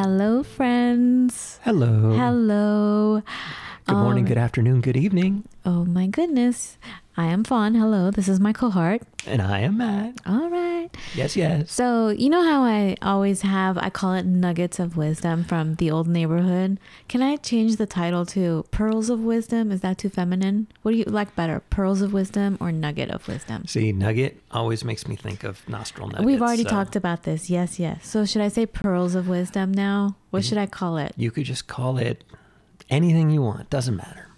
Hello, friends. Hello. Hello. Good morning, Um, good afternoon, good evening. Oh my goodness. I am Fawn. Hello. This is my cohort. And I am Matt. All right. Yes, yes. So, you know how I always have, I call it nuggets of wisdom from the old neighborhood? Can I change the title to Pearls of Wisdom? Is that too feminine? What do you like better, Pearls of Wisdom or Nugget of Wisdom? See, nugget always makes me think of nostril nuggets. We've already so talked about this. Yes, yes. So, should I say Pearls of Wisdom now? What mm-hmm. should I call it? You could just call it anything you want. Doesn't matter.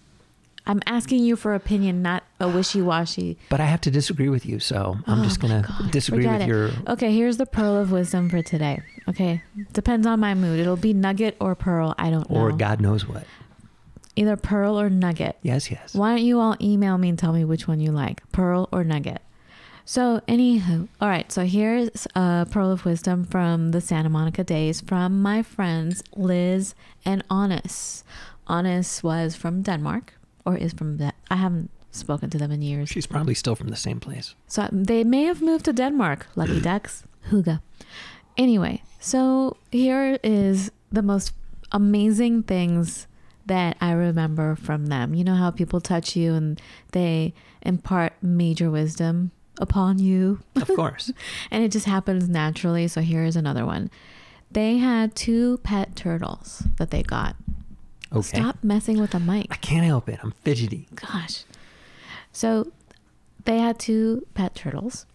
I'm asking you for opinion, not a wishy-washy. But I have to disagree with you, so I'm Oh just gonna God, disagree with it. your. Okay, here's the pearl of wisdom for today. Okay, depends on my mood. It'll be nugget or pearl. I don't know. Or God knows what. Either pearl or nugget. Yes, yes. Why don't you all email me and tell me which one you like, pearl or nugget? So, anywho, all right. So here's a pearl of wisdom from the Santa Monica days from my friends Liz and Honest. Honest was from Denmark, or is from that. I haven't spoken to them in years. She's probably still from the same place. So uh, they may have moved to Denmark. Lucky ducks. Hygge. Anyway, so here is the most amazing things that I remember from them. You know how people touch you and they impart major wisdom upon you, Of course. and it just happens naturally. So here is another one. They had two pet turtles that they got. Okay. Stop messing with the mic. I can't help it. I'm fidgety. Gosh. So they had two pet turtles.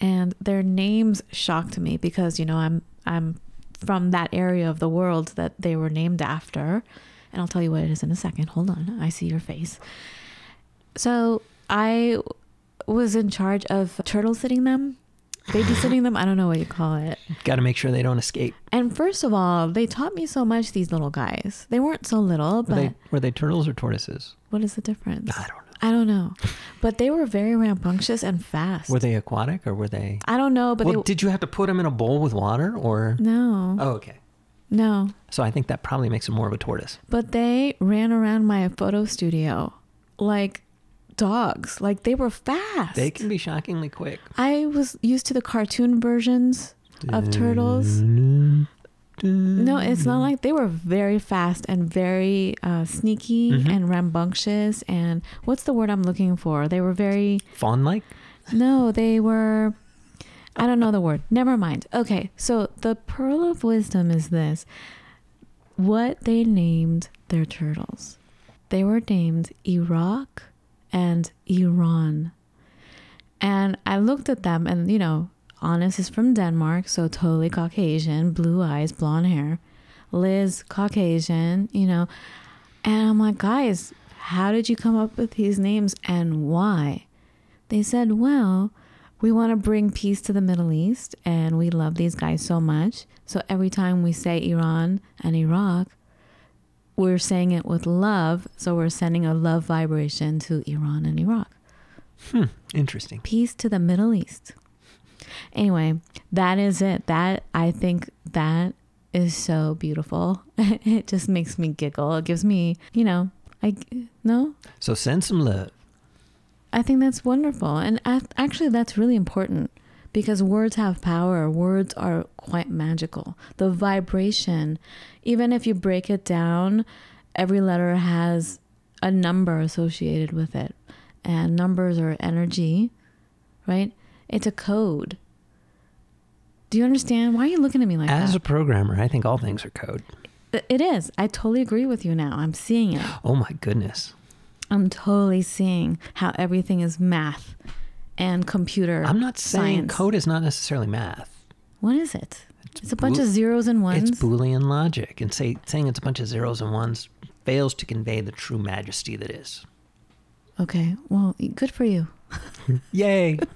And their names shocked me because, you know, I'm I'm from that area of the world that they were named after. And I'll tell you what it is in a second. Hold on. I see your face. So I was in charge of turtle sitting them, babysitting them. I don't know what you call it. Got to make sure they don't escape. And first of all, they taught me so much, these little guys. They weren't so little, Were but they were they turtles or tortoises? what is the difference? I don't know. I don't know, but they were very rambunctious and fast. Were they aquatic or were they? I don't know, but well, they did you have to put them in a bowl with water or? no, Oh, okay. no. So I think that probably makes them more of a tortoise. But they ran around my photo studio like dogs. Like they were fast. They can be shockingly quick. I was used to the cartoon versions of turtles. No, it's not like they were very fast and very uh, sneaky Mhm. and rambunctious. And what's the word I'm looking for? They were very Fawn-like. No, they were. I don't know the word. Never mind. Okay, so the pearl of wisdom is this what they named their turtles. They were named Iraq and Iran. And I looked at them, and you know, Honest is from Denmark, so totally Caucasian, blue eyes, blonde hair. Liz, Caucasian, you know. And I'm like, guys, how did you come up with these names and why? They said, well, we want to bring peace to the Middle East and we love these guys so much. So every time we say Iran and Iraq, we're saying it with love. So we're sending a love vibration to Iran and Iraq. Hmm. Interesting. Peace to the Middle East. Anyway, that is it. That I think that is so beautiful. it just makes me giggle. It gives me, you know, I no, So send some love. I think that's wonderful. And ac- actually, that's really important because words have power. Words are quite magical. The vibration, even if you break it down, every letter has a number associated with it. And numbers are energy, right? It's a code. Do you understand? Why are you looking at me like As that? As a programmer, I think all things are code. it is. I totally agree with you now. I'm seeing it. Oh my goodness. I'm totally seeing how everything is math and computer. I'm not saying science. code is not necessarily math. What is it? It's a bunch of zeros and ones. It's Boolean logic, and say, saying it's a bunch of zeros and ones fails to convey the true majesty that is. okay, well, good for you. Yay!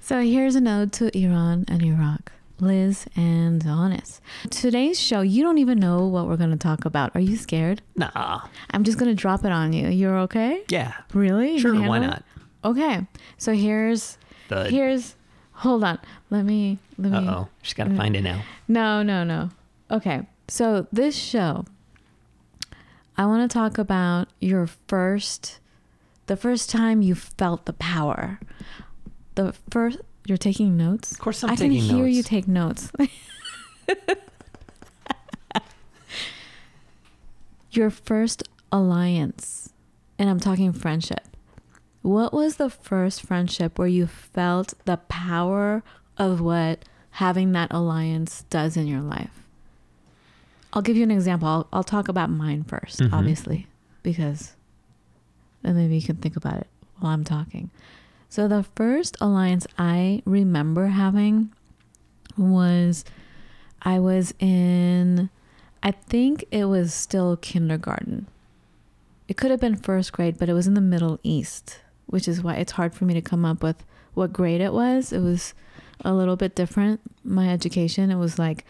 So here's a ode to Iran and Iraq. Liz and Honest. Today's show, you don't even know what we're going to talk about. Are you scared? Nah. I'm just going to drop it on you. You're okay? Yeah. Really? Sure. Why not? Okay. So here's The here's hold on. Let me let uh me oh. She's got to find it now. No, no, no. Okay. So this show I want to talk about your first the first time you felt the power. The first you're taking notes? Of course, I'm I can hear notes. you take notes. Your first alliance, and I'm talking friendship. What was the first friendship where you felt the power of what having that alliance does in your life? I'll give you an example. I'll, I'll talk about mine 1st Mhm. obviously, because then maybe you can think about it while I'm talking. So the first alliance I remember having was I was in I think it was still kindergarten. It could have been first grade, but it was in the Middle East, which is why it's hard for me to come up with what grade it was. It was a little bit different. My education, it was like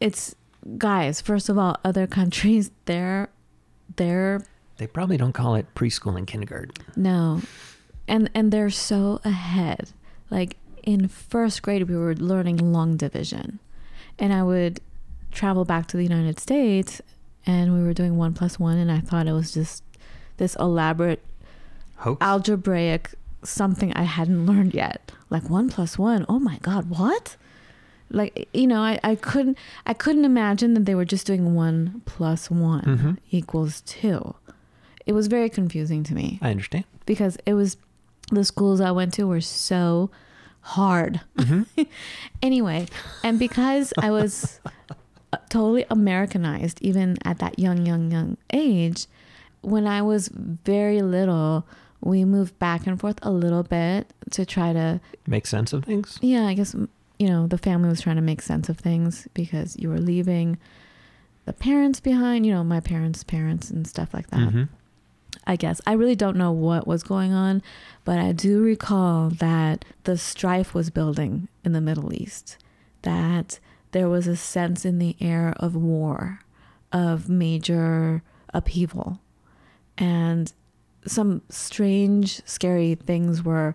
it's guys, first of all, other countries they're they're They probably don't call it preschool and kindergarten. no. And and they're so ahead. Like in first grade we were learning long division. And I would travel back to the United States and we were doing one plus one and I thought it was just this elaborate Hoax. algebraic something I hadn't learned yet. Like one plus one, oh my God, what? Like you know, I, I couldn't I couldn't imagine that they were just doing one plus one Mhm. equals two. It was very confusing to me I understand. because it was the schools I went to were so hard. Mhm. Anyway, and because I was totally Americanized even at that young, young, young age, when I was very little, we moved back and forth a little bit to try to, Make sense of things. yeah, I guess, you know, the family was trying to make sense of things because you were leaving the parents behind, you know, my parents' parents and stuff like that. Mhm. I guess. I really don't know what was going on, but I do recall that the strife was building in the Middle East, that there was a sense in the air of war, of major upheaval, and some strange, scary things were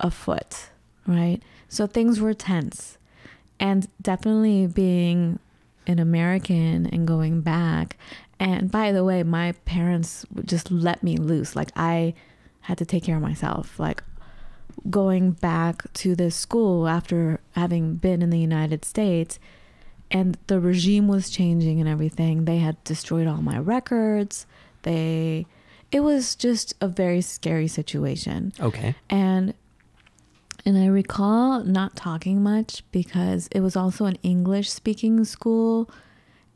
afoot, right? So things were tense. And definitely being an American and going back. And by the way, my parents just let me loose. Like I had to take care of myself. Like going back to this school after having been in the United States and the regime was changing and everything. They had destroyed all my records. They it was just a very scary situation Okay. and and I recall not talking much because it was also an English speaking school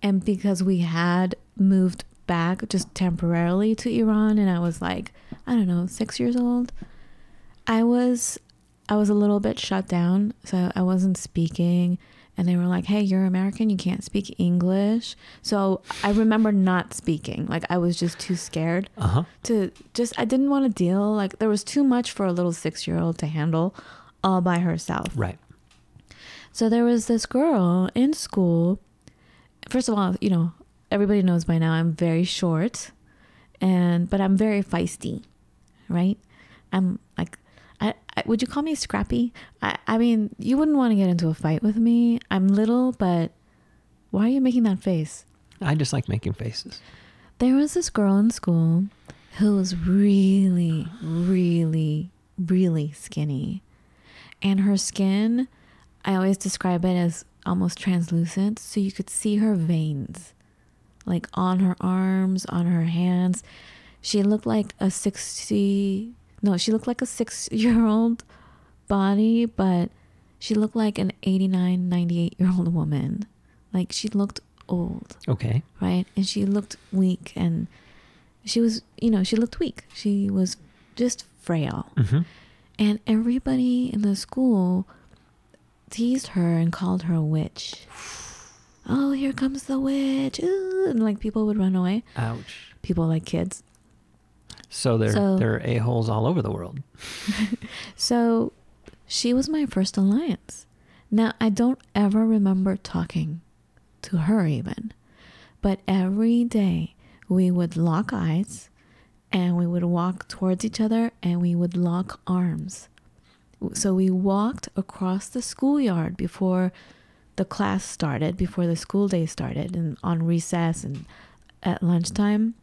and because we had moved back just temporarily to Iran and I was like I don't know 6 years old I was I was a little bit shut down so I wasn't speaking and they were like hey you're American you can't speak English so I remember not speaking like I was just too scared Uh huh. to just I didn't want to deal like there was too much for a little 6-year-old to handle all by herself. Right. So there was this girl in school. First of all, you know, everybody knows by now I'm very short and but I'm very feisty, right? I'm like would you call me scrappy? I I mean, you wouldn't want to get into a fight with me. I'm little, but why are you making that face? I just like making faces. There was this girl in school who was really, really, really skinny. And her skin, I always describe it as almost translucent. So you could see her veins, like on her arms, on her hands. She looked like a 60, no, she looked like a six year old body, but she looked like an 89, 98 year old woman. Like she looked old Okay. right? And she looked weak and she was, you know, she looked weak. She was just frail. Mm-hmm. And everybody in the school teased her and called her a witch. Oh, here comes the witch. Ooh, and like people would run away. Ouch. People like kids. So there, So- there are a holes all over the world. So she was my first alliance. Now, I don't ever remember talking to her even, but every day we would lock eyes and we would walk towards each other and we would lock arms. So we walked across the schoolyard before the class started, before the school day started, and on recess and at lunchtime,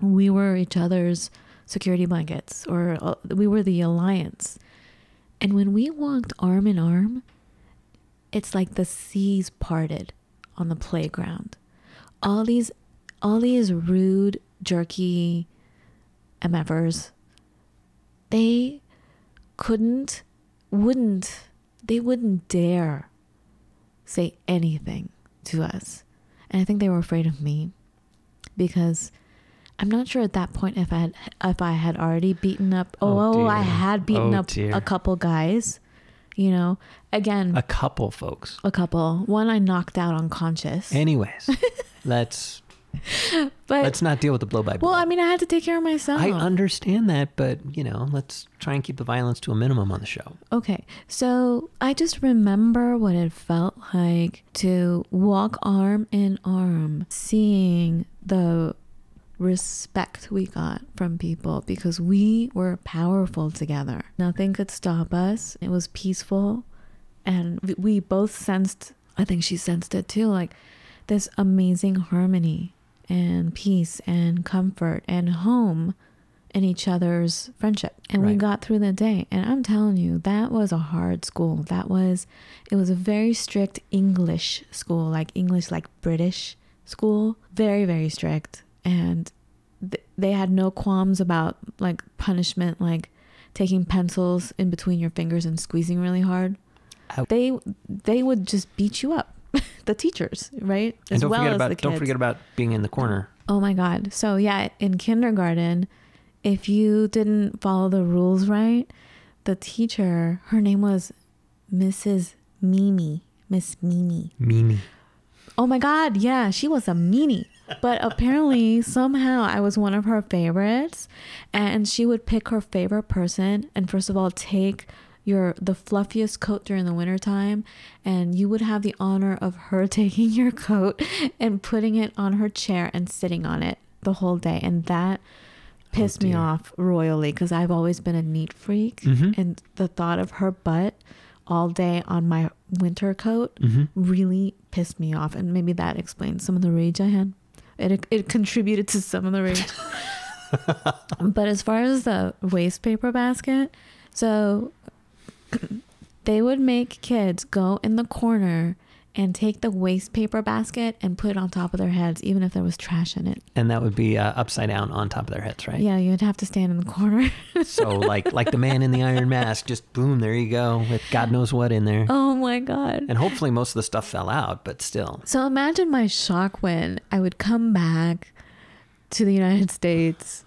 we were each other's security blankets, or uh, we were the alliance. And when we walked arm in arm, it's like the seas parted on the playground. All these, all these rude, jerky MFers, they couldn't, wouldn't, they wouldn't dare say anything to us. And I think they were afraid of me because I'm not sure at that point if I had if I had already beaten up. Oh, Oh, oh, I had beaten Oh, up dear. a couple guys. You know, again, A couple, folks. a couple. One I knocked out unconscious. Anyways, let's but let's not deal with the blow by blow. well, I mean, I had to take care of myself. I understand that, but you know, let's try and keep the violence to a minimum on the show. Okay, so I just remember what it felt like to walk arm in arm, seeing the respect we got from people because we were powerful together. Nothing could stop us. It was peaceful. And we- we both sensed, I think she sensed it too, like this amazing harmony and peace and comfort and home in each other's friendship. And we got through the day. And I'm telling you, that was a hard school. That was, it was a very strict English school, like English, like British school. Very, very strict. And th- they had no qualms about like punishment, like taking pencils in between your fingers and squeezing really hard. They they would just beat you up, the teachers, right? and don't forget as about don't forget about being in the corner. Oh my God. So, yeah, in kindergarten, if you didn't follow the rules right, the teacher, her name was Mrs. Mimi. Miss Mimi. Mimi. Oh my God. Yeah, she was a meanie. But apparently, somehow, I was one of her favorites. And she would pick her favorite person and, first of all, take your the fluffiest coat during the wintertime and you would have the honor of her taking your coat and putting it on her chair and sitting on it the whole day and that pissed me off royally because i've always been a neat freak Mhm. and the thought of her butt all day on my winter coat Mhm. really pissed me off and maybe that explains some of the rage i had it, it contributed to some of the rage. But as far as the waste paper basket so they would make kids go in the corner and take the waste paper basket and put it on top of their heads even if there was trash in it And that would be uh, upside down on top of their heads, right? yeah you'd have to stand in the corner So like like the man in the iron mask, just boom, there you go, with God knows what in there. oh my god And hopefully most of the stuff fell out, but still. So imagine my shock when I would come back to the United States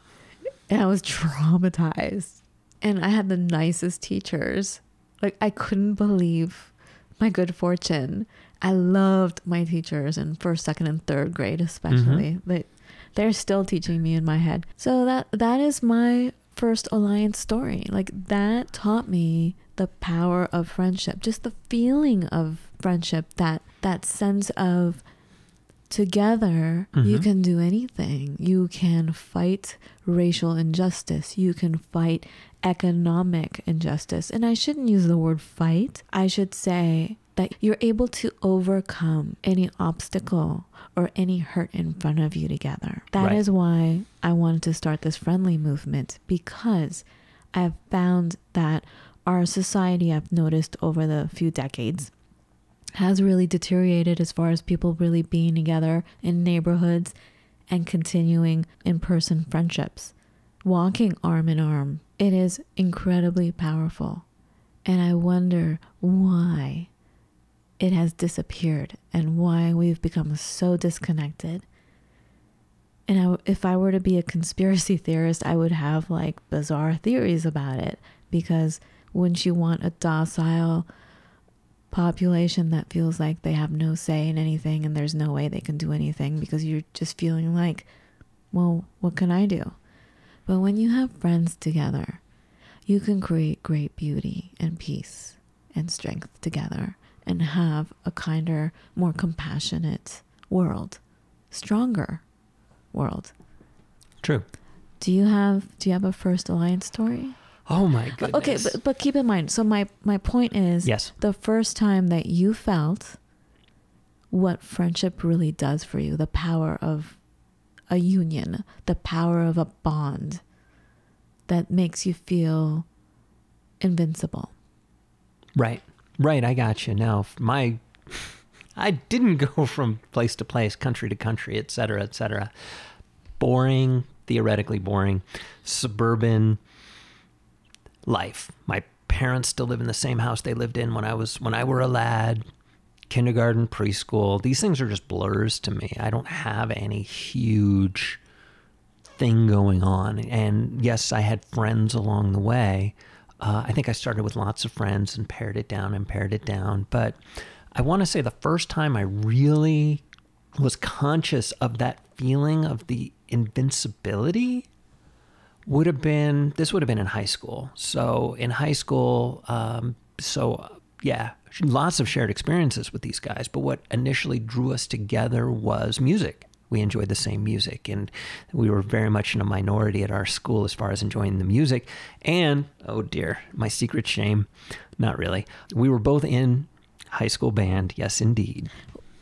and I was traumatized. And I had the nicest teachers. Like I couldn't believe my good fortune. I loved my teachers in first, second, and third grade especially. They they're still teaching me in my head. So that that is my first alliance story. Like that taught me the power of friendship, just the feeling of friendship, that that sense of together you Mhm. can do anything. You can fight racial injustice. You can fight economic injustice. And I shouldn't use the word fight. I should say that you're able to overcome any obstacle or any hurt in front of you together. That is Right. why I wanted to start this friendly movement because I've found that our society, I've noticed over the few decades, has really deteriorated as far as people really being together in neighborhoods and continuing in person friendships, walking arm in arm. It is incredibly powerful. And I wonder why it has disappeared and why we've become so disconnected. And I, if I were to be a conspiracy theorist, I would have like bizarre theories about it because wouldn't you want a docile population that feels like they have no say in anything and there's no way they can do anything because you're just feeling like, well, what can I do? But when you have friends together, you can create great beauty and peace and strength together. And have a kinder, more compassionate world, stronger world. True. Do you have do you have a first alliance story? Oh my goodness. Okay, but, but keep in mind. So my my point is, Yes. the first time that you felt what friendship really does for you, the power of a union, the power of a bond that makes you feel invincible. Right. Right. I got you. Now, my, I didn't go from place to place, country to country, et cetera, et cetera. Boring, theoretically boring, suburban life. My parents still live in the same house they lived in when I was when I were a lad. Kindergarten, preschool. These things are just blurs to me. I don't have any huge thing going on. And yes, I had friends along the way. Uh, I think I started with lots of friends and pared it down and pared it down. But I want to say the first time I really was conscious of that feeling of the invincibility would have been this would have been in high school. So in high school, um, so yeah, lots of shared experiences with these guys. But what initially drew us together was music. We enjoyed the same music, and we were very much in a minority at our school as far as enjoying the music. And oh dear, my secret shame, not really. We were both in high school band. Yes, indeed.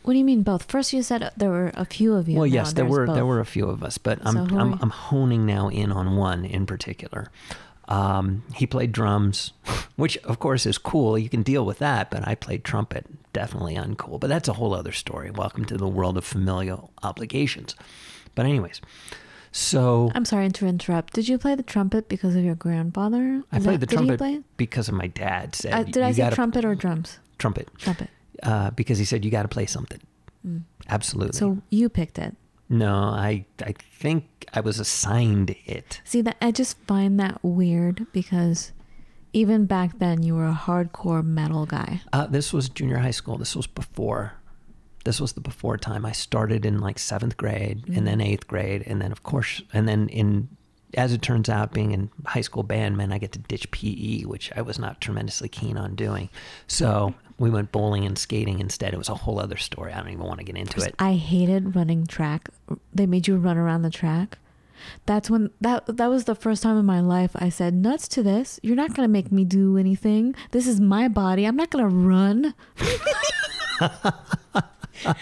What do you mean both? First, you said there were a few of you. Well, yes, there were there were a few of us, but I'm So I'm, I'm honing now in on one in particular. Um, he played drums, which of course is cool. You can deal with that, but I played trumpet, definitely uncool. But that's a whole other story. Welcome to the world of familial obligations. But anyways, so I'm sorry to interrupt. Did you play the trumpet because of your grandfather? I played that- the trumpet play? because of my dad said. Uh, did "You I say trumpet or drums? Trumpet, Trumpet. uh, because he said you got to play something. Mm. Absolutely. So you picked it. No, I I think I was assigned it. See that I just find that weird because even back then you were a hardcore metal guy. Uh, this was junior high school. This was before. This was the before time. I started in like seventh grade and then eighth grade. And then, of course, and then in, as it turns out, being in high school band, man, I get to ditch PE, which I was not tremendously keen on doing. So we went bowling and skating instead. It was a whole other story. I don't even want to get into it. I hated running track. They made you run around the track. That's when that that was the first time in my life I said nuts to this. You're not gonna make me do anything. This is my body. I'm not gonna run. I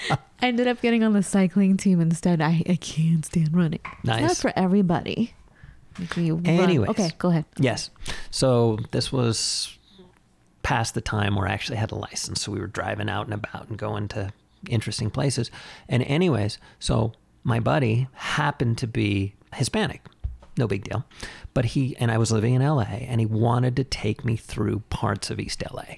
ended up getting on the cycling team instead. I, I can't stand running. It's not for everybody. You run- Okay, go ahead. Yes. So this was past the time where I actually had a license. So we were driving out and about and going to interesting places. And, anyways, so my buddy happened to be Hispanic. No big deal. But he, and I was living in LA, and he wanted to take me through parts of East LA.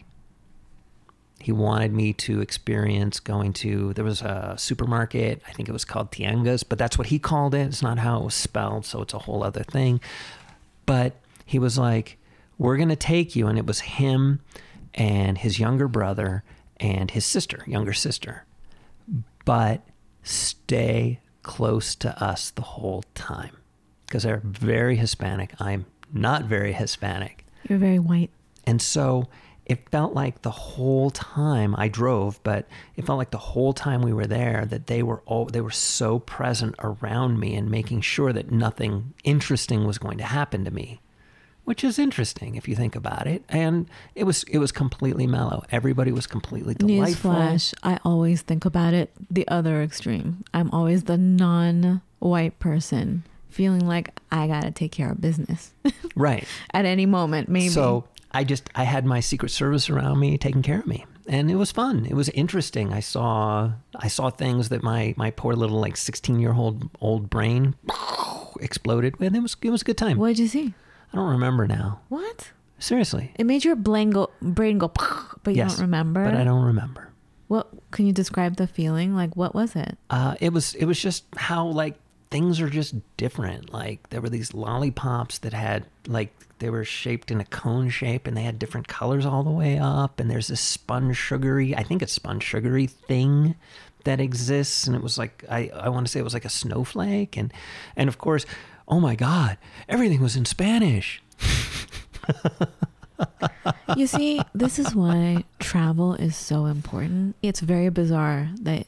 He wanted me to experience going to, there was a supermarket, I think it was called Tiangas, but that's what he called it. It's not how it was spelled, so it's a whole other thing. But he was like, We're going to take you. And it was him and his younger brother and his sister, younger sister. But stay close to us the whole time because they're very Hispanic. I'm not very Hispanic. You're very white. And so it felt like the whole time I drove, but it felt like the whole time we were there that they were all they were so present around me and making sure that nothing interesting was going to happen to me. Which is interesting if you think about it. And it was it was completely mellow. Everybody was completely delightful. Newsflash, I always think about it the other extreme. I'm always the non white person feeling like I got to take care of business Right. at any moment, maybe. So I just I had my secret service around me taking care of me. And it was fun. It was interesting. I saw I saw things that my my poor little like 16-year-old old brain exploded with. It was it was a good time. what did you see? I don't remember now. What? Seriously. It made your brain go, brain go, but you yes. don't remember. But I don't remember. What can you describe the feeling? Like, what was it? Uh, it was it was just how like things are just different. Like there were these lollipops that had like they were shaped in a cone shape and they had different colors all the way up. And there's this sponge sugary, I think it's sponge sugary thing that exists. And it was like I I want to say it was like a snowflake. And and of course, oh my god, everything was in Spanish. You see, this is why travel is so important. It's very bizarre that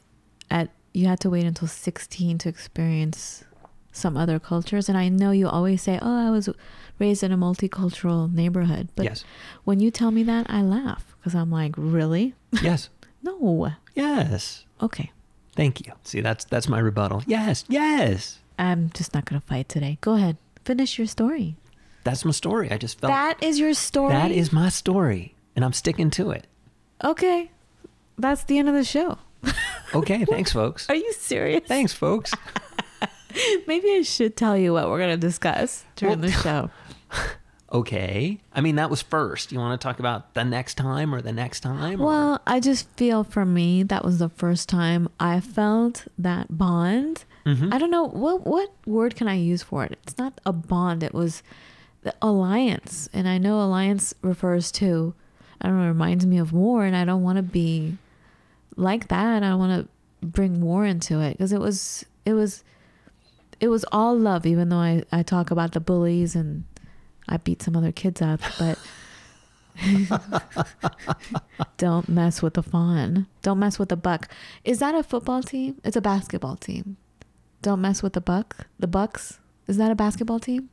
at you had to wait until 16 to experience some other cultures and I know you always say, "Oh, I was raised in a multicultural neighborhood." But yes. when you tell me that, I laugh because I'm like, "Really? Yes. No." Yes. Okay. Thank you. See, that's that's my rebuttal. Yes. Yes. I'm just not going to fight today. Go ahead. Finish your story. That's my story. I just felt That is your story. that is my story, and I'm sticking to it. Okay. That's the end of the show. Okay. thanks, folks. Are you serious? Thanks, folks. Maybe I should tell you what we're going to discuss during Well- the show. Okay. I mean, that was first. You want to talk about the next time or the next time? or- Well, I just feel for me that was the first time I felt that bond. Mhm. I don't know what what word can I use for it. It's not a bond. It was the alliance, and I know alliance refers to. I don't know. It reminds me of war, and I don't want to be like that. I don't want to bring war into it because it was it was it was all love. Even though I I talk about the bullies and I beat some other kids up, but. Don't mess with the fawn. Don't mess with the buck. Is that a football team? It's a basketball team. Don't mess with the buck. The Bucks. Is that a basketball team?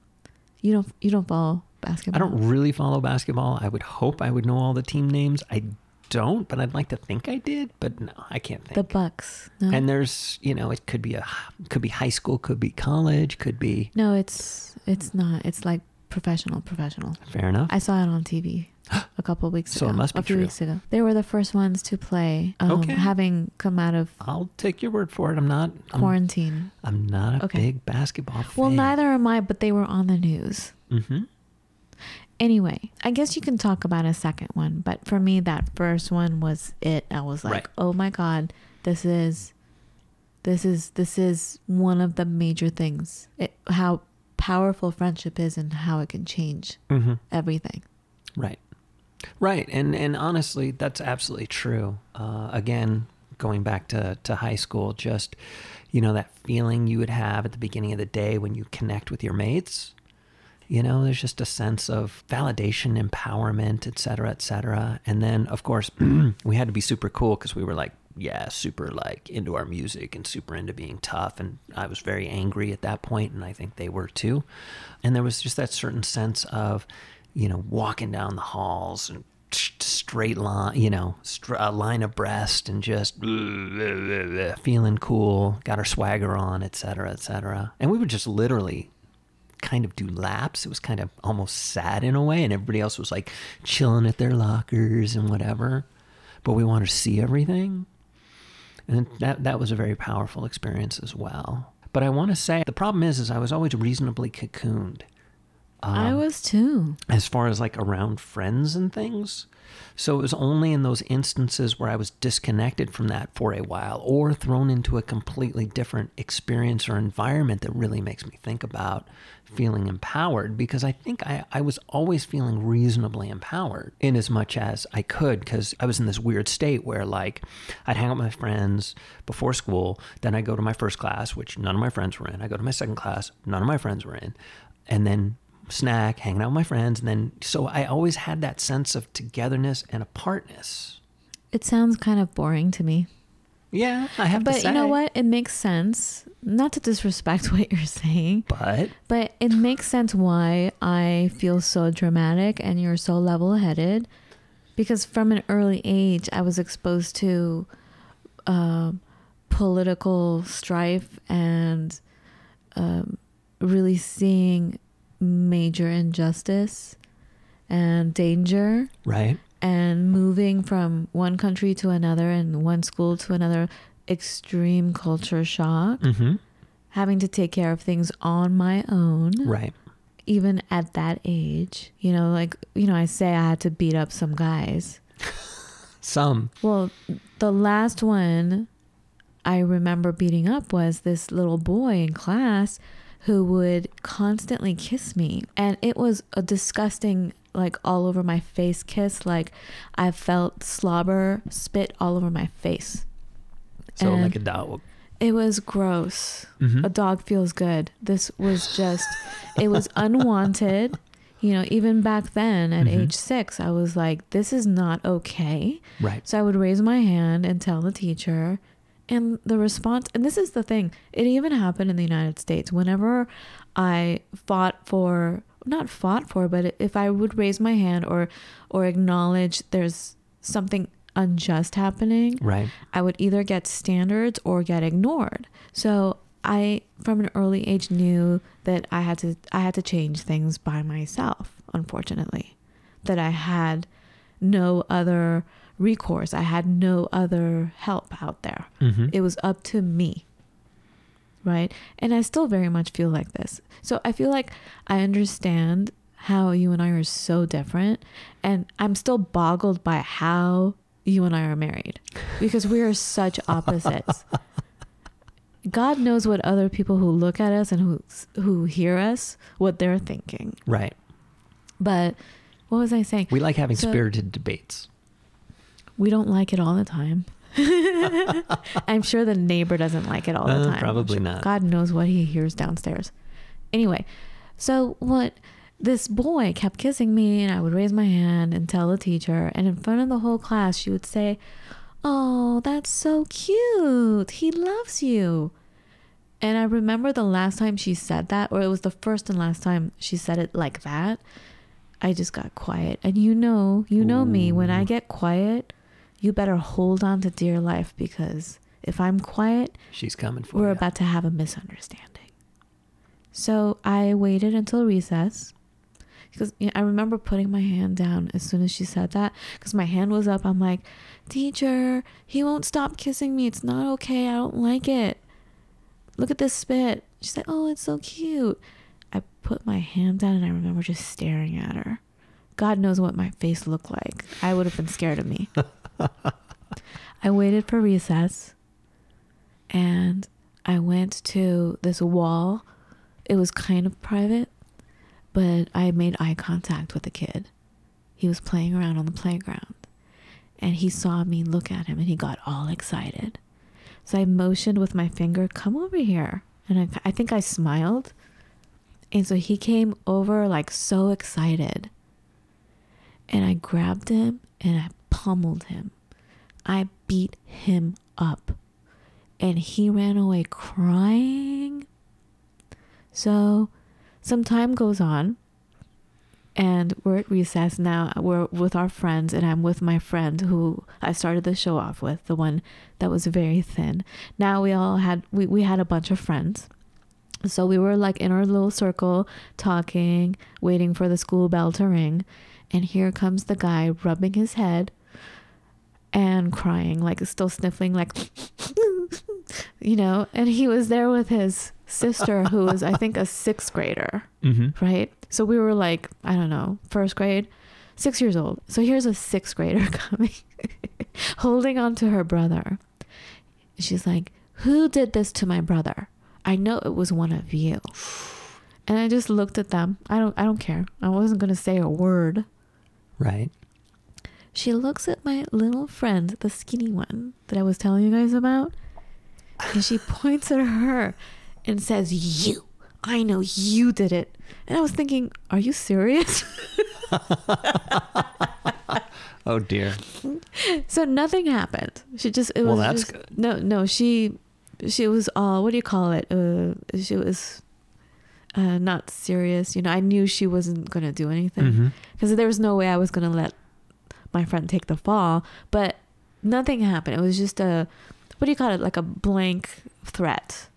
You don't. You don't follow basketball. I don't really follow basketball. I would hope I would know all the team names. I don't, but I'd like to think I did. But no, I can't think. The Bucks. No. and there's, you know, it could be a, could be high school, could be college, could be. no, it's it's not. It's like professional. Professional. Fair enough. I saw it on TV a couple weeks So ago. it must be a few true. weeks ago. They were the first ones to play. Um, Okay. Having come out of I'll take your word for it. I'm not. I'm, quarantine. I'm not a Okay. big basketball fan. Well, neither am I, but they were on the news. Mm-hmm. Anyway, I guess you can talk about a second one, but for me, that first one was it. I was like, Right. oh my god, this is, this is, this is one of the major things. It, how powerful friendship is and how it can change Mm-hmm. everything. Right. Right. And and honestly, that's absolutely true. Uh, again, going back to, to high school, just, you know, that feeling you would have at the beginning of the day when you connect with your mates. You know, there's just a sense of validation, empowerment, et cetera, et cetera. And then, of course, we had to be super cool because we were like, yeah, super like into our music and super into being tough. And I was very angry at that point, and I think they were too. And there was just that certain sense of, you know, walking down the halls and straight line, you know, a line abreast and just feeling cool, got our swagger on, et cetera, et cetera. And we would just literally kind of do laps. It was kind of almost sad in a way, and everybody else was like chilling at their lockers and whatever. But we wanted to see everything. And that that was a very powerful experience as well. But I want to say the problem is is I was always reasonably cocooned I Um, was too. as far as like around friends and things. So it was only in those instances where I was disconnected from that for a while or thrown into a completely different experience or environment that really makes me think about feeling empowered because I think I, I was always feeling reasonably empowered in as much as I could because I was in this weird state where like I'd hang out with my friends before school, then I go to my first class, which none of my friends were in. I go to my second class, none of my friends were in. And then snack, hanging out with my friends, and then so I always had that sense of togetherness and apartness. It sounds kind of boring to me. Yeah, I have to But you know what? It makes sense. Not to disrespect what you're saying, But but it makes sense why I feel so dramatic and you're so level headed. Because from an early age, I was exposed to um political strife and um, really seeing major injustice and danger right, and moving from one country to another and one school to another extreme culture shock. Mm-hmm. having to take care of things on my own. Right, even at that age you know like you know i say i had to beat up some guys. Some. Well the last one i remember beating up was this little boy in class who would constantly kiss me and it was a disgusting like all over my face kiss like i felt slobber spit all over my face so And- like a dog. it was gross Mhm. a dog feels good this was just it was unwanted You know, even back then at Mhm. age six, I was like, this is not okay. Right. So I would raise my hand and tell the teacher. And the response, and this is the thing, it even happened in the United States. Whenever I fought for, not fought for, but if I would raise my hand or, or acknowledge there's something unjust happening, Right. I would either get standards or get ignored. So I, from an early age, knew that I had to, I had to change things by myself. Unfortunately, that I had no other recourse. I had no other help out there. Mm-hmm. It was up to me. Right. And I still very much feel like this. So I feel like I understand how you and I are so different. And I'm still boggled by how you and I are married because we are such opposites. God knows what other people who look at us and who who hear us what they're thinking. right. But what was I saying? We like having So- spirited debates. We don't like it all the time. I'm sure the neighbor doesn't like it all the Uh, time. probably not. God knows what he hears downstairs. Anyway, so what this boy kept kissing me and I would raise my hand and tell the teacher and in front of the whole class she would say, "Oh, that's so cute. He loves you." And I remember the last time she said that or it was the first and last time she said it like that. I just got quiet. And you know, you know me, when I get quiet, you better hold on to dear life because if I'm quiet, She's coming for we're you. about to have a misunderstanding. So I waited until recess because you know, I remember putting my hand down as soon as she said that because my hand was up. I'm like, teacher, he won't stop kissing me. It's not okay. I don't like it. Look at this spit. She said, oh, it's so cute. I put my hand down and I remember just staring at her. God knows what my face looked like. I would have been scared of me. I waited for recess and I went to this wall. It was kind of private, but I made eye contact with a kid. He was playing around on the playground and he saw me look at him and he got all excited. So I motioned with my finger, come over here. And I, I think I smiled. And so he came over like so excited. And I grabbed him and I pummeled him. I beat him up. And he ran away crying. So some time goes on. And we're at recess now. We're with our friends, and I'm with my friend who I started the show off with, the one that was very thin. Now we all had we, we had a bunch of friends. So we were like in our little circle talking, waiting for the school bell to ring. And here comes the guy rubbing his head and crying, like still sniffling, like, you know. And he was there with his sister, who was, I think, a sixth grader, Mm-hmm. right? So we were like, I don't know, first grade, six years old. So here's a sixth grader coming, holding on to her brother. She's like, Who did this to my brother? I know it was one of you. And I just looked at them. I don't I don't care. I wasn't gonna say a word. Right. She looks at my little friend, the skinny one that I was telling you guys about, and she points at her and says, You. I know you did it. And I was thinking, Are you serious? Oh dear. so nothing happened. She just it Well, that's just- good. No, no, she she was all what do you call it? Uh she was uh not serious. You know, I knew she wasn't going to do anything Mm-hmm. because there was no way I was going to let my friend take the fall, but nothing happened. It was just a what do you call it? Like a blank threat,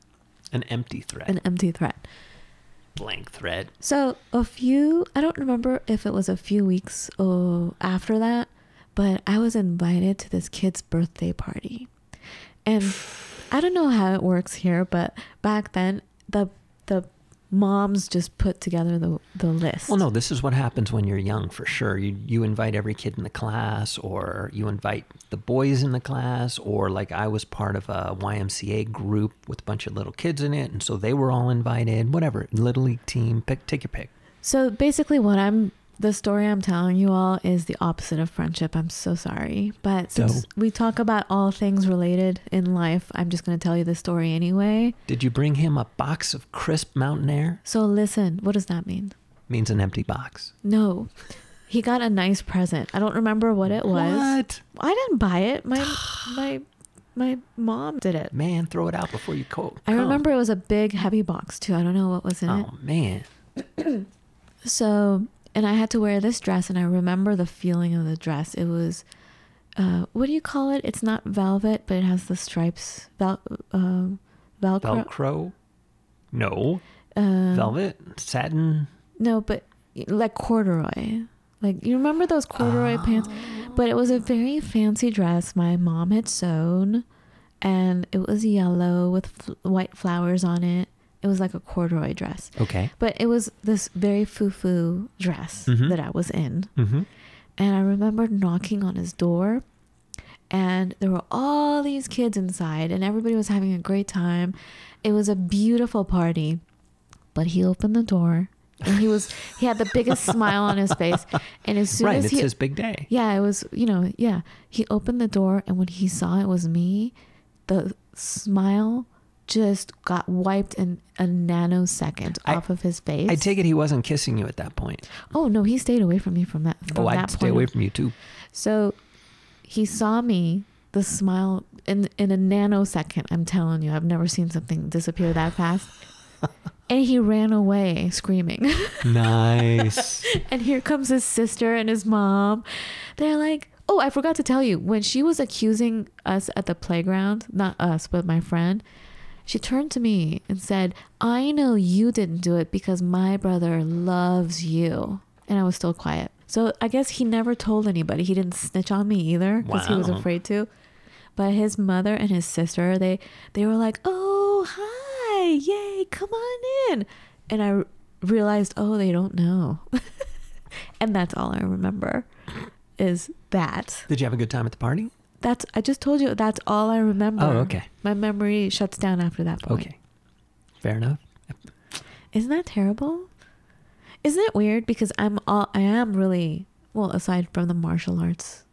An empty threat. an empty threat. blank threat. So a few, I don't remember if it was a few weeks or after that, but I was invited to this kid's birthday party. And I don't know how it works here, but back then the the moms just put together the the list. Well, no, this is what happens when you're young, for sure. You you invite every kid in the class, or you invite the boys in the class, or like I was part of a YMCA group with a bunch of little kids in it, and so they were all invited. Whatever, little league team, pick take your pick. So basically, what I'm the story I'm telling you all is the opposite of friendship. I'm so sorry, but since So? we talk about all things related in life, I'm just going to tell you the story anyway. Did you bring him a box of crisp mountain air? So listen, what does that mean? means an empty box. No. He got a nice present. I don't remember what it was. What? I didn't buy it. My my my mom did it. Man, throw it out before you co- I remember it was a big heavy box too. I don't know what was in oh, it. Oh man. So, and I had to wear this dress, and I remember the feeling of the dress. It was, uh, what do you call it? It's not velvet, but it has the stripes. Vel, um, Velcro. Velcro? No. um, Velvet? Satin? No, but like corduroy. Like you remember those corduroy pants? But it was a very fancy dress my mom had sewn, and it was yellow with f- white flowers on it. It was like a corduroy dress. Okay. But it was this very foo-foo dress Mhm. that I was in. Mm-hmm. And I remember knocking on his door, and there were all these kids inside, and everybody was having a great time. It was a beautiful party. But he opened the door, and he was he had the biggest smile on his face. And as soon Right, as it's he his big day. yeah, it was, you know, yeah. He opened the door and when he saw it was me, the smile just got wiped in a nanosecond I- off of his face. I take it he wasn't kissing you at that point. oh no, he stayed away from me from that from oh, that I'd stay away from you too. So he saw me, the smile in in a nanosecond, I'm telling you, I've never seen something disappear that fast. and he ran away screaming. Nice. And here comes his sister and his mom. They're like, oh, I forgot to tell you, when she was accusing us at the playground, not us, but my friend, she turned to me and said, I know you didn't do it because my brother loves you. And I was still quiet. So I guess he never told anybody. He didn't snitch on me either because he was afraid to. But his mother and his sister, they they were like, "Oh, hi. Yay, come on in." And I r- realized, "Oh, they don't know." and that's all I remember is that. Did you have a good time at the party? That's I just told you that's all I remember. Oh, okay. My memory shuts down after that point. Okay. Fair enough. Isn't that terrible? Isn't it weird because I'm all I am really well aside from the martial arts.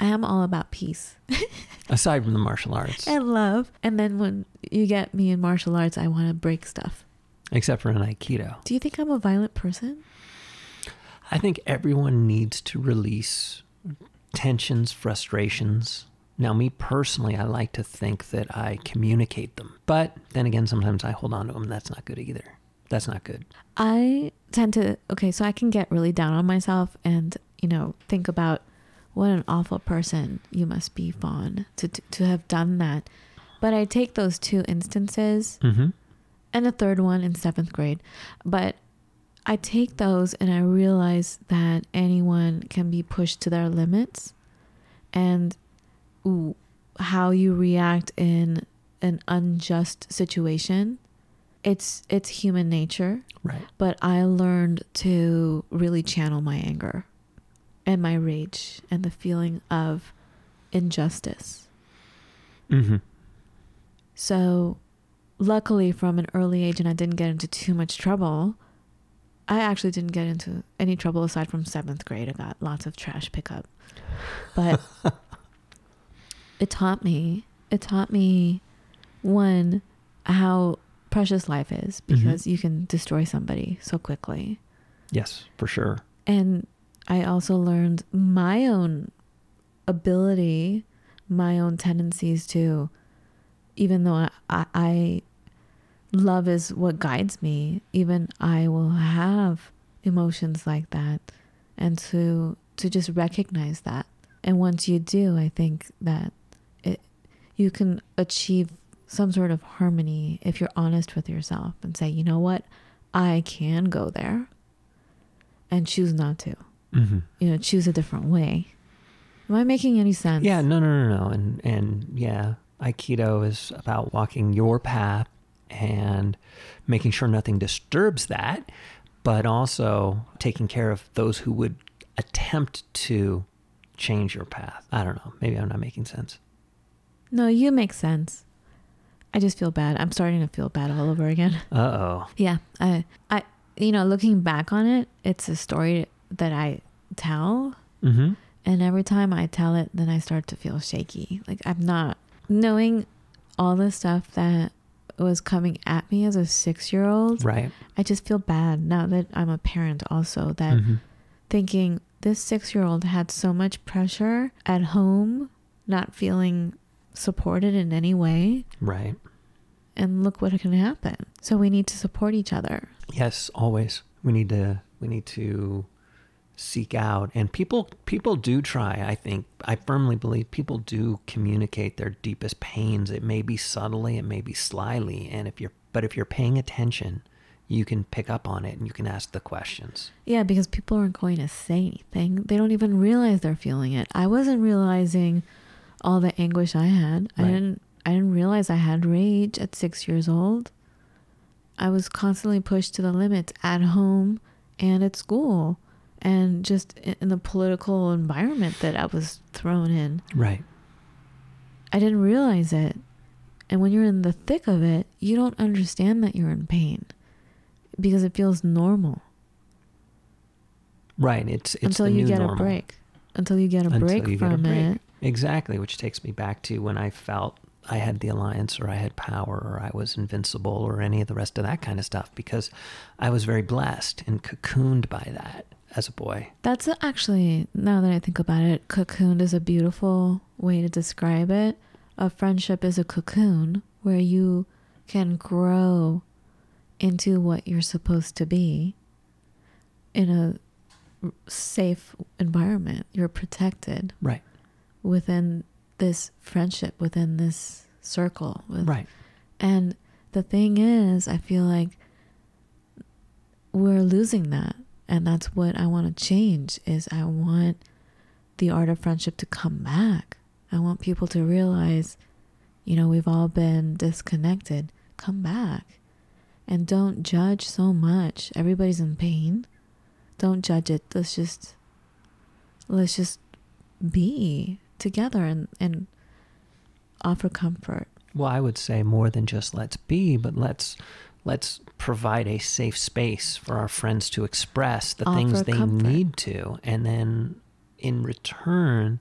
I am all about peace Aside from the martial arts, and love. And then when you get me in martial arts, I want to break stuff. except for in Aikido, Do you think I'm a violent person? I think everyone needs to release tensions, frustrations. Now, me personally, I like to think that I communicate them. But then again, sometimes I hold on to them. That's not good either. That's not good. I tend to okay, so I can get really down on myself and you know think about what an awful person you must be, Fawn, to to, to have done that. But I take those two instances Mm-hmm. and a third one in seventh grade, but I take those and I realize that anyone can be pushed to their limits, and ooh, how you react in an unjust situation. It's it's human nature Right. but I learned to really channel my anger and my rage and the feeling of injustice. Mm-hmm. So, luckily, from an early age, and I didn't get into too much trouble. I actually didn't get into any trouble aside from seventh grade. I got lots of trash pickup, but it taught me. It taught me one how precious life is mm-hmm. because you can destroy somebody so quickly. Yes, for sure. And I also learned my own ability, my own tendencies to, even though I, I love is what guides me, even I will have emotions like that, and to to just recognize that. And once you do, I think that it you can achieve some sort of harmony if you're honest with yourself and say, you know what, I can go there, and choose not to Mm-hmm. you know, choose a different way. Am I making any sense? Yeah, no, no, no, no. And and yeah, Aikido is about walking your path and making sure nothing disturbs that, but also taking care of those who would attempt to change your path. I don't know. Maybe I'm not making sense. No, you make sense. I just feel bad. I'm starting to feel bad all over again. Uh oh. Yeah. I I you know, looking back on it, it's a story that I tell Mm-hmm. and every time I tell it then I start to feel shaky. Like I'm not knowing all the stuff that was coming at me as a six year old, Right. I just feel bad now that I'm a parent also that Mhm. thinking this six year old had so much pressure at home, not feeling supported in any way. Right. And look what can happen. So we need to support each other. Yes, always. We need to we need to seek out and people people do try, I think. I firmly believe people do communicate their deepest pains. It may be subtly, it may be slyly, and if you're but if you're paying attention, you can pick up on it and you can ask the questions. Yeah, because people aren't going to say anything. They don't even realize they're feeling it. I wasn't realizing all the anguish I had. I didn't I didn't realize I had rage at 6 years old. I was constantly pushed to the limits at home and at school and just in the political environment that I was thrown in. Right. I didn't realize it. And when you're in the thick of it, you don't understand that you're in pain because it feels normal. Right. It's it's until the you new get normal. a break until you get a Until break you get a from break. it Exactly, which takes me back to when I felt I had the alliance or I had power or I was invincible or any of the rest of that kind of stuff because I was very blessed and cocooned by that as a boy. that's actually now that i think about it cocooned is a beautiful way to describe it a friendship is a cocoon where you can grow into what you're supposed to be in a safe environment you're protected Right. within this friendship within this circle with Right. And the thing is, I feel like we're losing that. And that's what I want to change is I want the art of friendship to come back. I want people to realize, you know, we've all been disconnected. Come back. And don't judge so much. Everybody's in pain. Don't judge it. Let's just let's just be together and, and offer comfort. Well, I would say more than just let's be, but let's let's provide a safe space for our friends to express the things they comfort. need to, and then in return,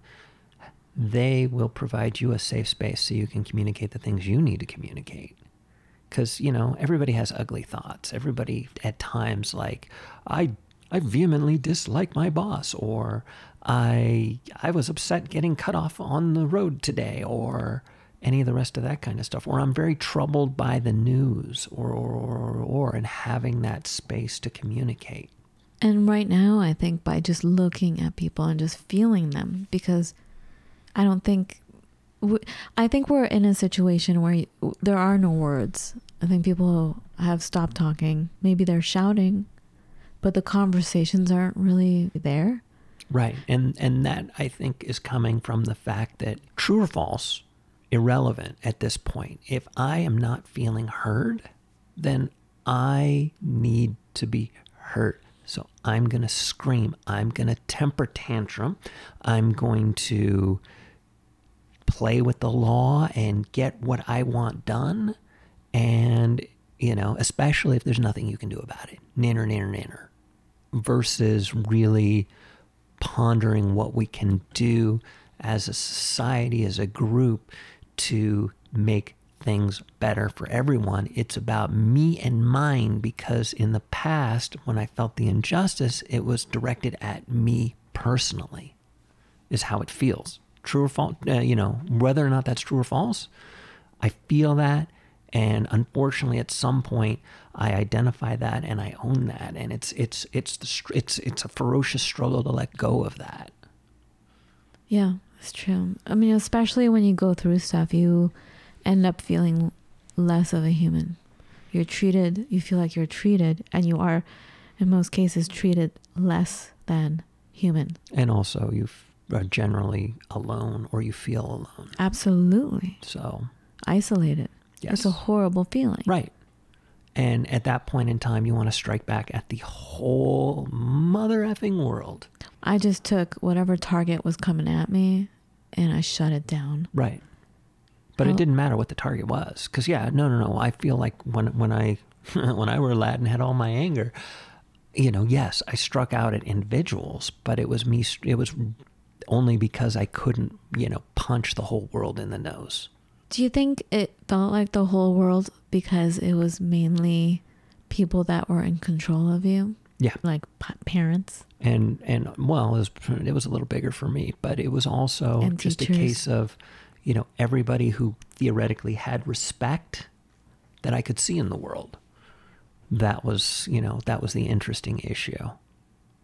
they will provide you a safe space so you can communicate the things you need to communicate. Because you know everybody has ugly thoughts. Everybody at times like I I vehemently dislike my boss, or I I was upset getting cut off on the road today, or any of the rest of that kind of stuff. Or I'm very troubled by the news, or or or, or, and having that space to communicate. And right now, I think by just looking at people and just feeling them, because I don't think, I think we're in a situation where there are no words. I think people have stopped talking. Maybe they're shouting, but the conversations aren't really there. Right. And and that I think is coming from the fact that true or false, irrelevant at this point. If I am not feeling heard, then I need to be heard. So I'm going to scream. I'm going to temper tantrum. I'm going to play with the law and get what I want done. And, you know, especially if there's nothing you can do about it. Ninner, ninner, ninner. Versus really pondering what we can do as a society, as a group, to make things better for everyone. It's about me and mine because in the past, when I felt the injustice, it was directed at me personally, is how it feels. True or false, uh, you know, whether or not that's true or false, I feel that. And unfortunately, at some point, I identify that and I own that, and it's it's it's the, it's it's a ferocious struggle to let go of that. Yeah, it's true. I mean, especially when you go through stuff, you end up feeling less of a human. You're treated, you feel like you're treated, and you are, in most cases, treated less than human. And also, you are generally alone, or you feel alone. Absolutely. So, Isolated. yes, It's a horrible feeling. right. And at that point in time, you want to strike back at the whole mother effing world. I just took whatever target was coming at me and I shut it down. Right. But Oh. it didn't matter what the target was, because yeah, no, no, no. I feel like when when I when I were a lad and had all my anger, you know, yes, I struck out at individuals, but it was me. It was only because I couldn't, you know, punch the whole world in the nose. Do you think it felt like the whole world because it was mainly people that were in control of you? Yeah. Like pa- parents? and and well, it was it was a little bigger for me, but it was also And just a case of, you know, everybody who theoretically had respect that I could see in the world. That was, you know, that was the interesting issue.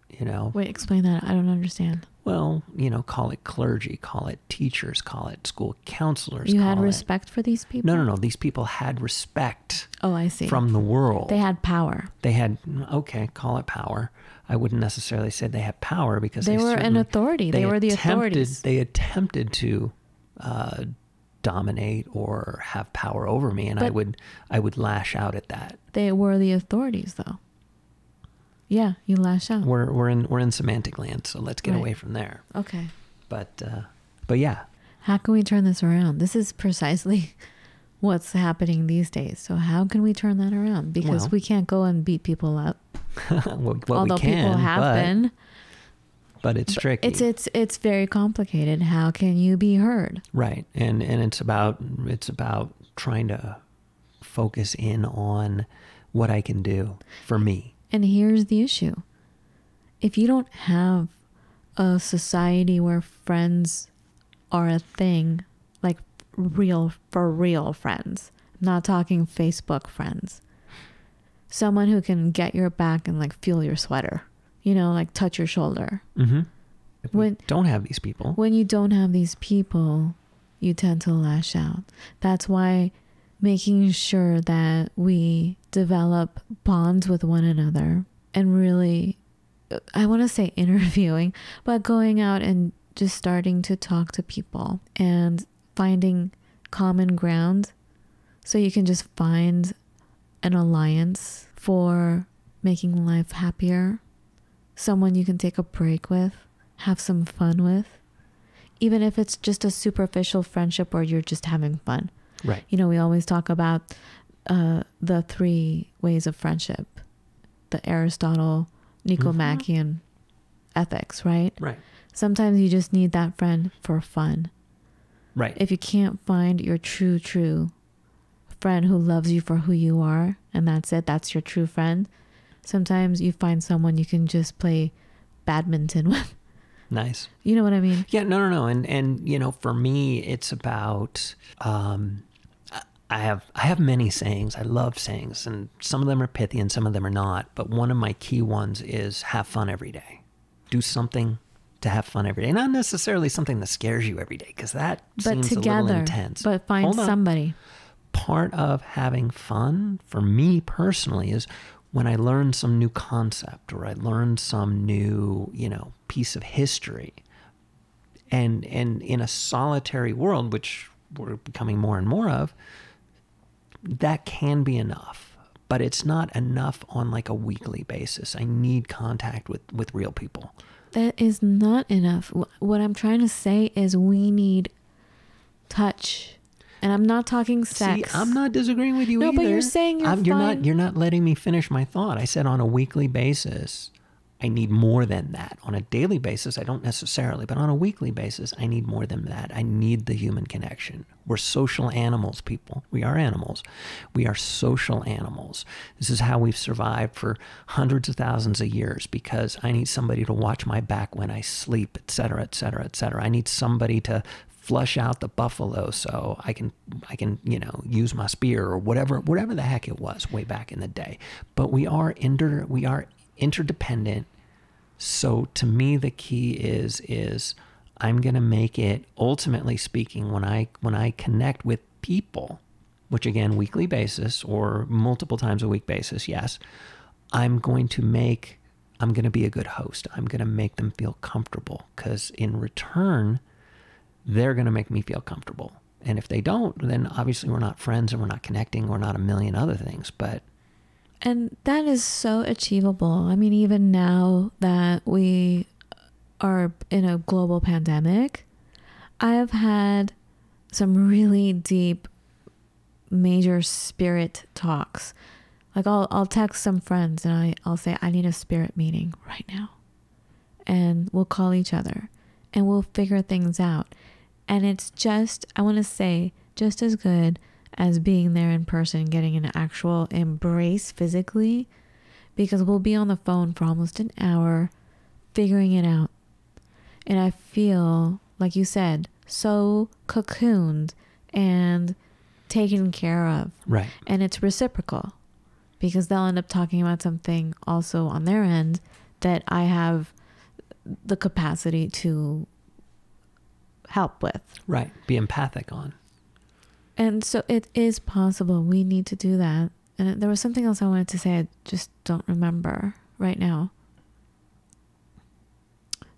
You know, Wait, explain that. I don't understand. Well, you know, call it clergy, call it teachers, call it school counselors. You had call it- respect for these people? No, no, no. These people had respect Oh, I see. from the world. they had power. they had okay, call it power. I wouldn't necessarily say they had power because They they, were an authority. They were the authorities. They attempted to uh, dominate or have power over me, and I would I would lash out at that. They were the authorities, though. Yeah, you lash out. We're we're in we're in semantic land, so let's get Right. away from there. Okay. But uh, but yeah, How can we turn this around? This is precisely what's happening these days. So how can we turn that around? Because Well- we can't go and beat people up. what, what although we can, people have but, been. but it's But tricky. It's it's it's very complicated. How can you be heard? Right. And and it's about it's about trying to focus in on what I can do for me. And here's the issue. If you don't have a society where friends are a thing, like real for real friends, I'm not talking Facebook friends. Someone who can get your back and like feel your sweater, you know, like touch your shoulder. Mm-hmm. When- don't have these people. When you don't have these people, you tend to lash out. That's why making sure that we develop bonds with one another and really, I want to say interviewing, but going out and just starting to talk to people and finding common ground so you can just find an alliance for making life happier, someone you can take a break with, have some fun with, even if it's just a superficial friendship or you're just having fun. Right. You know, we always talk about uh, the three ways of friendship the Aristotle, Nicomachean ethics, right? Right. Sometimes you just need that friend for fun. Right. If you can't find your true, true friend who loves you for who you are, and that's it, that's your true friend, sometimes you find someone you can just play badminton with. nice. You know what I mean? Yeah, no, no, no. And and you know, for me, it's about. Um, I- have I have many sayings. I love sayings, and some of them are pithy, and some of them are not. But one of my key ones is have fun every day. Do something to have fun every day, not necessarily something that scares you every day, because that But seems a little together, intense. but find somebody. part of having fun for me personally is when I learn some new concept or I learn some new, you know, piece of history. And and in a solitary world, which we're becoming more and more of, that can be enough. But it's not enough on like a weekly basis. I need contact with with real people. That is not enough. What I'm trying to say is we need touch. And I'm not talking sex. See, I'm not disagreeing with you No, either. but you're saying you're you're not. You're not letting me finish my thought. I said on a weekly basis, I need more than that. On a daily basis, I don't necessarily, but on a weekly basis, I need more than that. I need the human connection. We're social animals, people. We are animals. We are social animals. This is how we've survived for hundreds of thousands of years because I need somebody to watch my back when I sleep, et cetera, et cetera, et cetera. I need somebody to flush out the buffalo so I can I can you know use my spear or whatever whatever the heck it was way back in the day. But we are inter we are interdependent. So to me the key is is I'm going to make it ultimately speaking when I when I connect with people, which again weekly basis or multiple times a week basis, yes, I'm going to make I'm going to be a good host. I'm going to make them feel comfortable cuz in return they're going to make me feel comfortable. And if they don't, then obviously we're not friends and we're not connecting. We're not a million other things. But And that is so achievable. I mean, even now that we are in a global pandemic, I have had some really deep, major spirit talks. Like I'll I'll text some friends and I, I'll say, I need a spirit meeting right now. And we'll call each other and we'll figure things out. And it's just I wanna say, just as good as being there in person, getting an actual embrace physically, because we'll be on the phone for almost an hour figuring it out. And I feel, like you said, so cocooned and taken care of. Right. And it's reciprocal because they'll end up talking about something also on their end that I have the capacity to help with. Right. Be empathic on. And so it is possible. We need to do that. And there was something else I wanted to say. I just don't remember right now.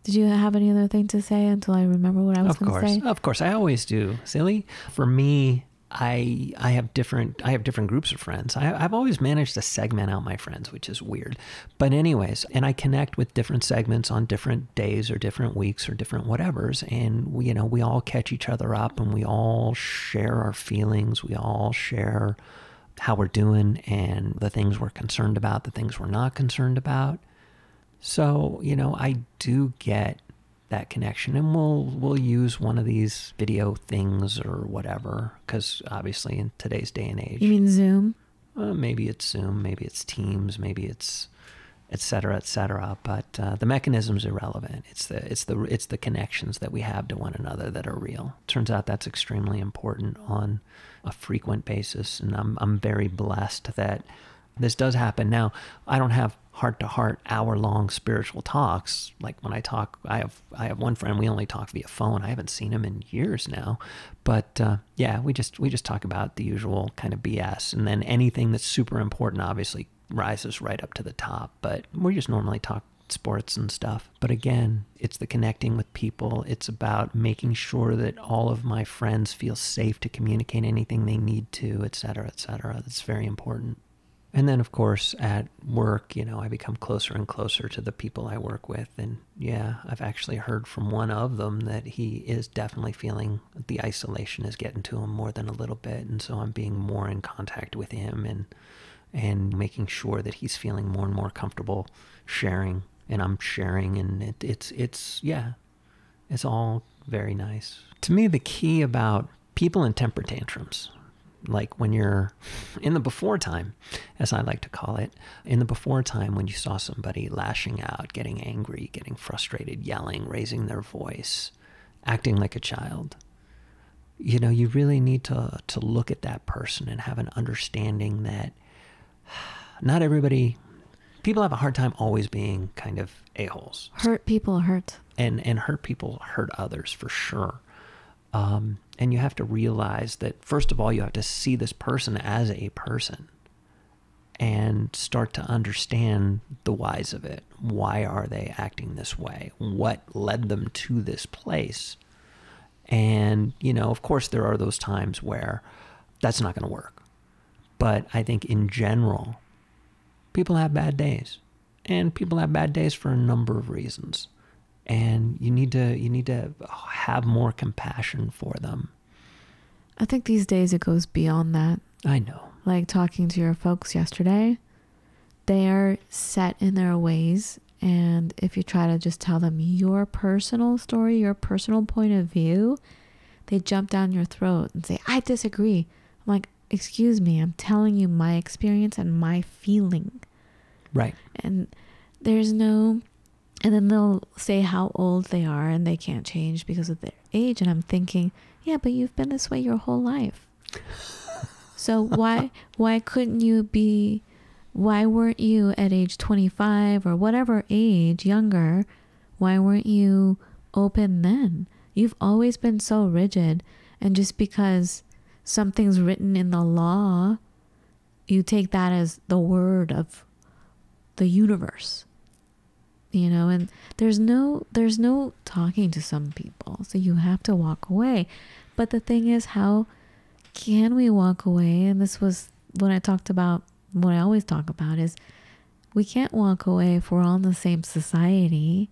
Did you have any other thing to say until I remember what I was going to course. say? Of course. I always do. Silly. For me, I I have different I have different groups of friends. I, I've always managed to segment out my friends, which is weird. But anyways, and I connect with different segments on different days or different weeks or different whatevers, and we you know we all catch each other up and we all share our feelings. We all share how we're doing and the things we're concerned about, the things we're not concerned about. So you know I do get that connection. And we'll we'll use one of these video things or whatever because obviously in today's day and age You mean Zoom? uh, maybe it's zoom maybe it's teams maybe it's et cetera et cetera. But uh, the mechanism's irrelevant. It's the it's the it's the connections that we have to one another that are real. Turns out that's extremely important on a frequent basis and i'm i'm very blessed that this does happen. Now i don't have heart to heart hour long spiritual talks. Like when i talk i have i have one friend we only talk via phone. I haven't seen him in years now. But uh, yeah we just we just talk about the usual kind of bs and then anything that's super important obviously rises right up to the top. But we just normally talk sports and stuff. But again it's the connecting with people. It's about making sure that all of my friends feel safe to communicate anything they need to et cetera et cetera. That's very important and then, of course, at work, you know, I become closer and closer to the people I work with. And yeah, I've actually heard from one of them that he is definitely feeling the isolation is getting to him more than a little bit. And so I'm being more in contact with him and and making sure that he's feeling more and more comfortable sharing and I'm sharing and it, it's it's yeah, it's all very nice. To me, the key about people in temper tantrums, like when you're in the before time, as I like to call it, in the before time when you saw somebody lashing out, getting angry, getting frustrated, yelling, raising their voice, acting like a child, you know, you really need to to look at that person and have an understanding that not everybody people have a hard time always being kind of a-holes Hurt people hurt. and and hurt people hurt others for sure um, and you have to realize that first of all you have to see this person as a person and start to understand the whys of it. Why are they acting this way? What led them to this place? And you know of course there are those times where that's not going to work. But i think in general people have bad days. And people have bad days for a number of reasons and you need to you need to have more compassion for them I think these days it goes beyond that. i know Like talking to your folks yesterday, they are set in their ways. And if you try to just tell them your personal story, your personal point of view, they jump down your throat and say, I disagree. I'm like, excuse me, I'm telling you my experience and my feeling. right and there's no and then they'll say how old they are and they can't change because of their age. And i'm thinking yeah but you've been this way your whole life. So why why couldn't you be why weren't you at age 25 or whatever age younger why weren't you open then? You've always been so rigid. And just because something's written in the law you take that as the word of the universe you know and there's no there's no talking to some people so you have to walk away. But the thing is how can we walk away? And this was what i talked about what i always talk about is we can't walk away if we're all in the same society.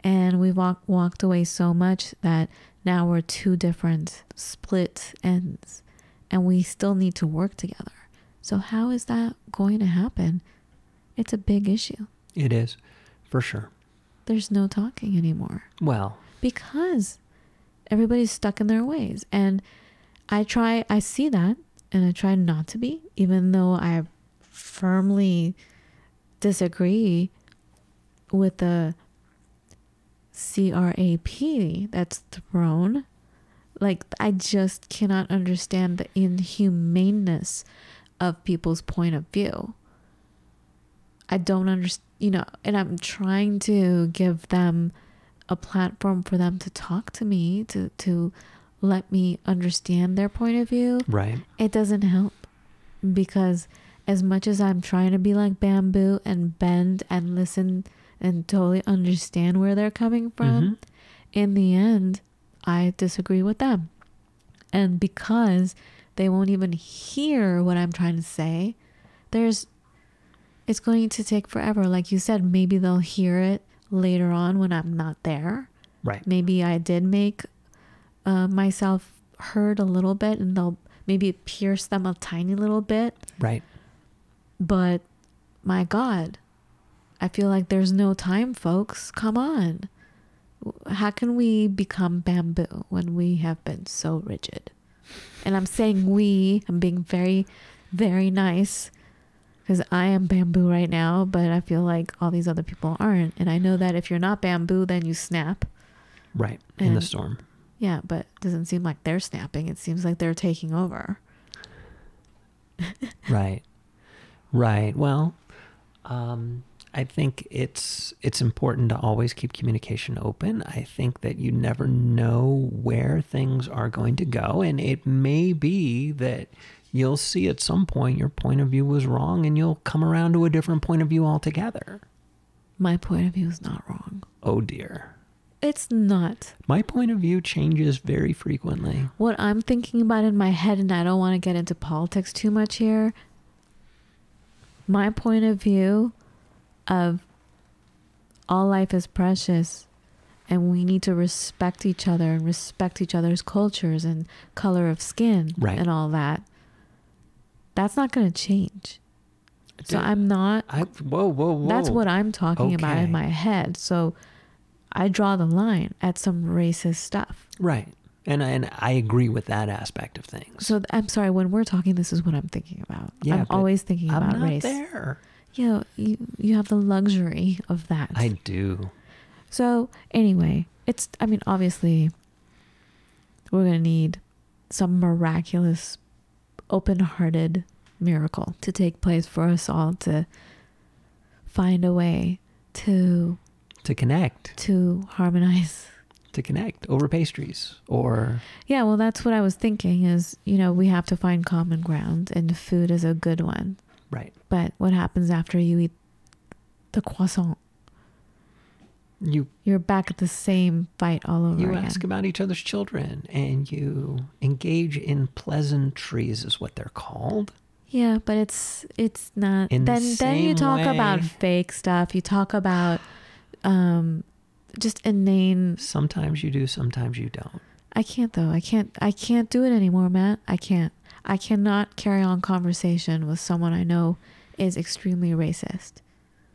And we've walk, walked away so much that now we're two different split ends and we still need to work together. So how is that going to happen? It's a big issue. It is for sure there's no talking anymore well because everybody's stuck in their ways and I try, I see that and I try not to be, even though I firmly disagree with the CRAP that's thrown. Like, I just cannot understand the inhumaneness of people's point of view. I don't understand, you know, and I'm trying to give them a platform for them to talk to me, to, to let me understand their point of view. Right. It doesn't help because as much as I'm trying to be like bamboo and bend and listen and totally understand where they're coming from, Mhm. in the end, I disagree with them. And because they won't even hear what I'm trying to say, there's it's going to take forever. Like you said, maybe they'll hear it later on when I'm not there. Right. Maybe I did make uh, myself heard a little bit and they'll maybe pierce them a tiny little bit. Right. But my God, I feel like there's no time, folks. Come on. How can we become bamboo when we have been so rigid? And I'm saying we, I'm being very, very nice because I am bamboo right now, but I feel like all these other people aren't. And I know that if you're not bamboo, then you snap. Right. In the storm. Yeah, but it doesn't seem like they're snapping. It seems like they're taking over. Right. Right. Well, um, I think it's it's important to always keep communication open. I think that you never know where things are going to go, and it may be that you'll see at some point your point of view was wrong, and you'll come around to a different point of view altogether. My point of view is not wrong. Oh dear. It's not. My point of view changes very frequently. What I'm thinking about in my head, and I don't want to get into politics too much here. My point of view of all life is precious and we need to respect each other and respect each other's cultures and color of skin Right. and all that. That's not going to change. So I'm not I whoa whoa whoa. That's what I'm talking about in my head. So I draw the line at some racist stuff. right. And and I agree with that aspect of things. So I'm sorry, when we're talking, this is what I'm thinking about. Yeah, I'm always thinking I'm about not race. there. Yeah, you you have the luxury of that. I do. So anyway, it's I mean obviously we're gonna need some miraculous, open-hearted miracle to take place for us all to find a way to To connect, to harmonize to connect over pastries or Yeah, well, that's what I was thinking is, you know, we have to find common ground and food is a good one. right. But what happens after you eat the croissant? You You're back at the same fight all over you again. ask about each other's children and you engage in pleasantries is what they're called. yeah, but it's it's not In the then then you talk about fake stuff. You talk about um just inane Sometimes you do, sometimes you don't. I can't though. I can't I can't do it anymore, Matt. I can't. I cannot carry on conversation with someone I know is extremely racist.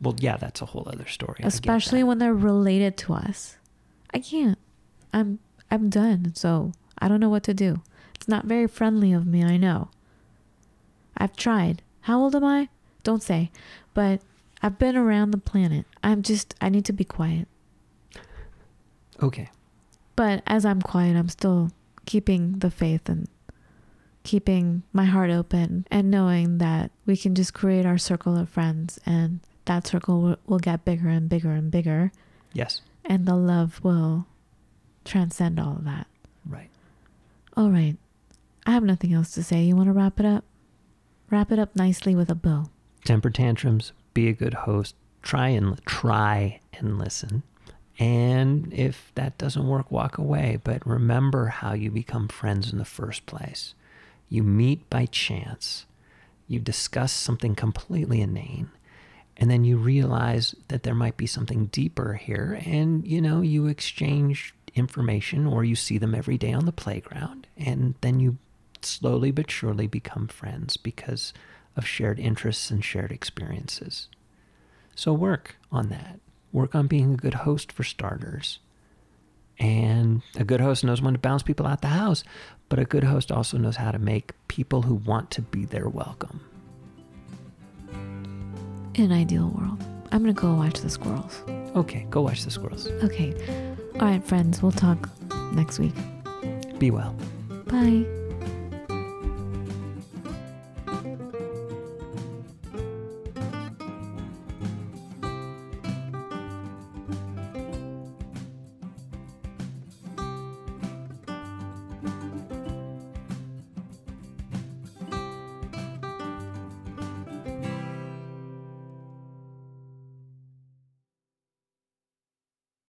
Well, yeah, that's a whole other story. Especially when they're related to us. I can't. I'm I'm done. So I don't know what to do. It's not very friendly of me, I know. I've tried. How old am I? Don't say. But I've been around the planet. I'm just I need to be quiet. Okay. But as I'm quiet, I'm still keeping the faith and keeping my heart open and knowing that we can just create our circle of friends and that circle will, will get bigger and bigger and bigger Yes. and the love will transcend all of that. Right. All right. I have nothing else to say. You want to wrap it up? Wrap it up nicely with a bow. temper tantrums, be a good host, try and try and listen. And if that doesn't work, walk away. But remember how you become friends in the first place. You meet by chance. You discuss something completely inane. And then you realize that there might be something deeper here. And, you know, you exchange information or you see them every day on the playground. And then you slowly but surely become friends because of shared interests and shared experiences. So work on that. Work on being a good host for starters. And a good host knows when to bounce people out the house, but a good host also knows how to make people who want to be there welcome. In an ideal world, I'm gonna go watch the squirrels. Okay, go watch the squirrels. Okay. All right, friends, we'll talk next week. Be well. Bye.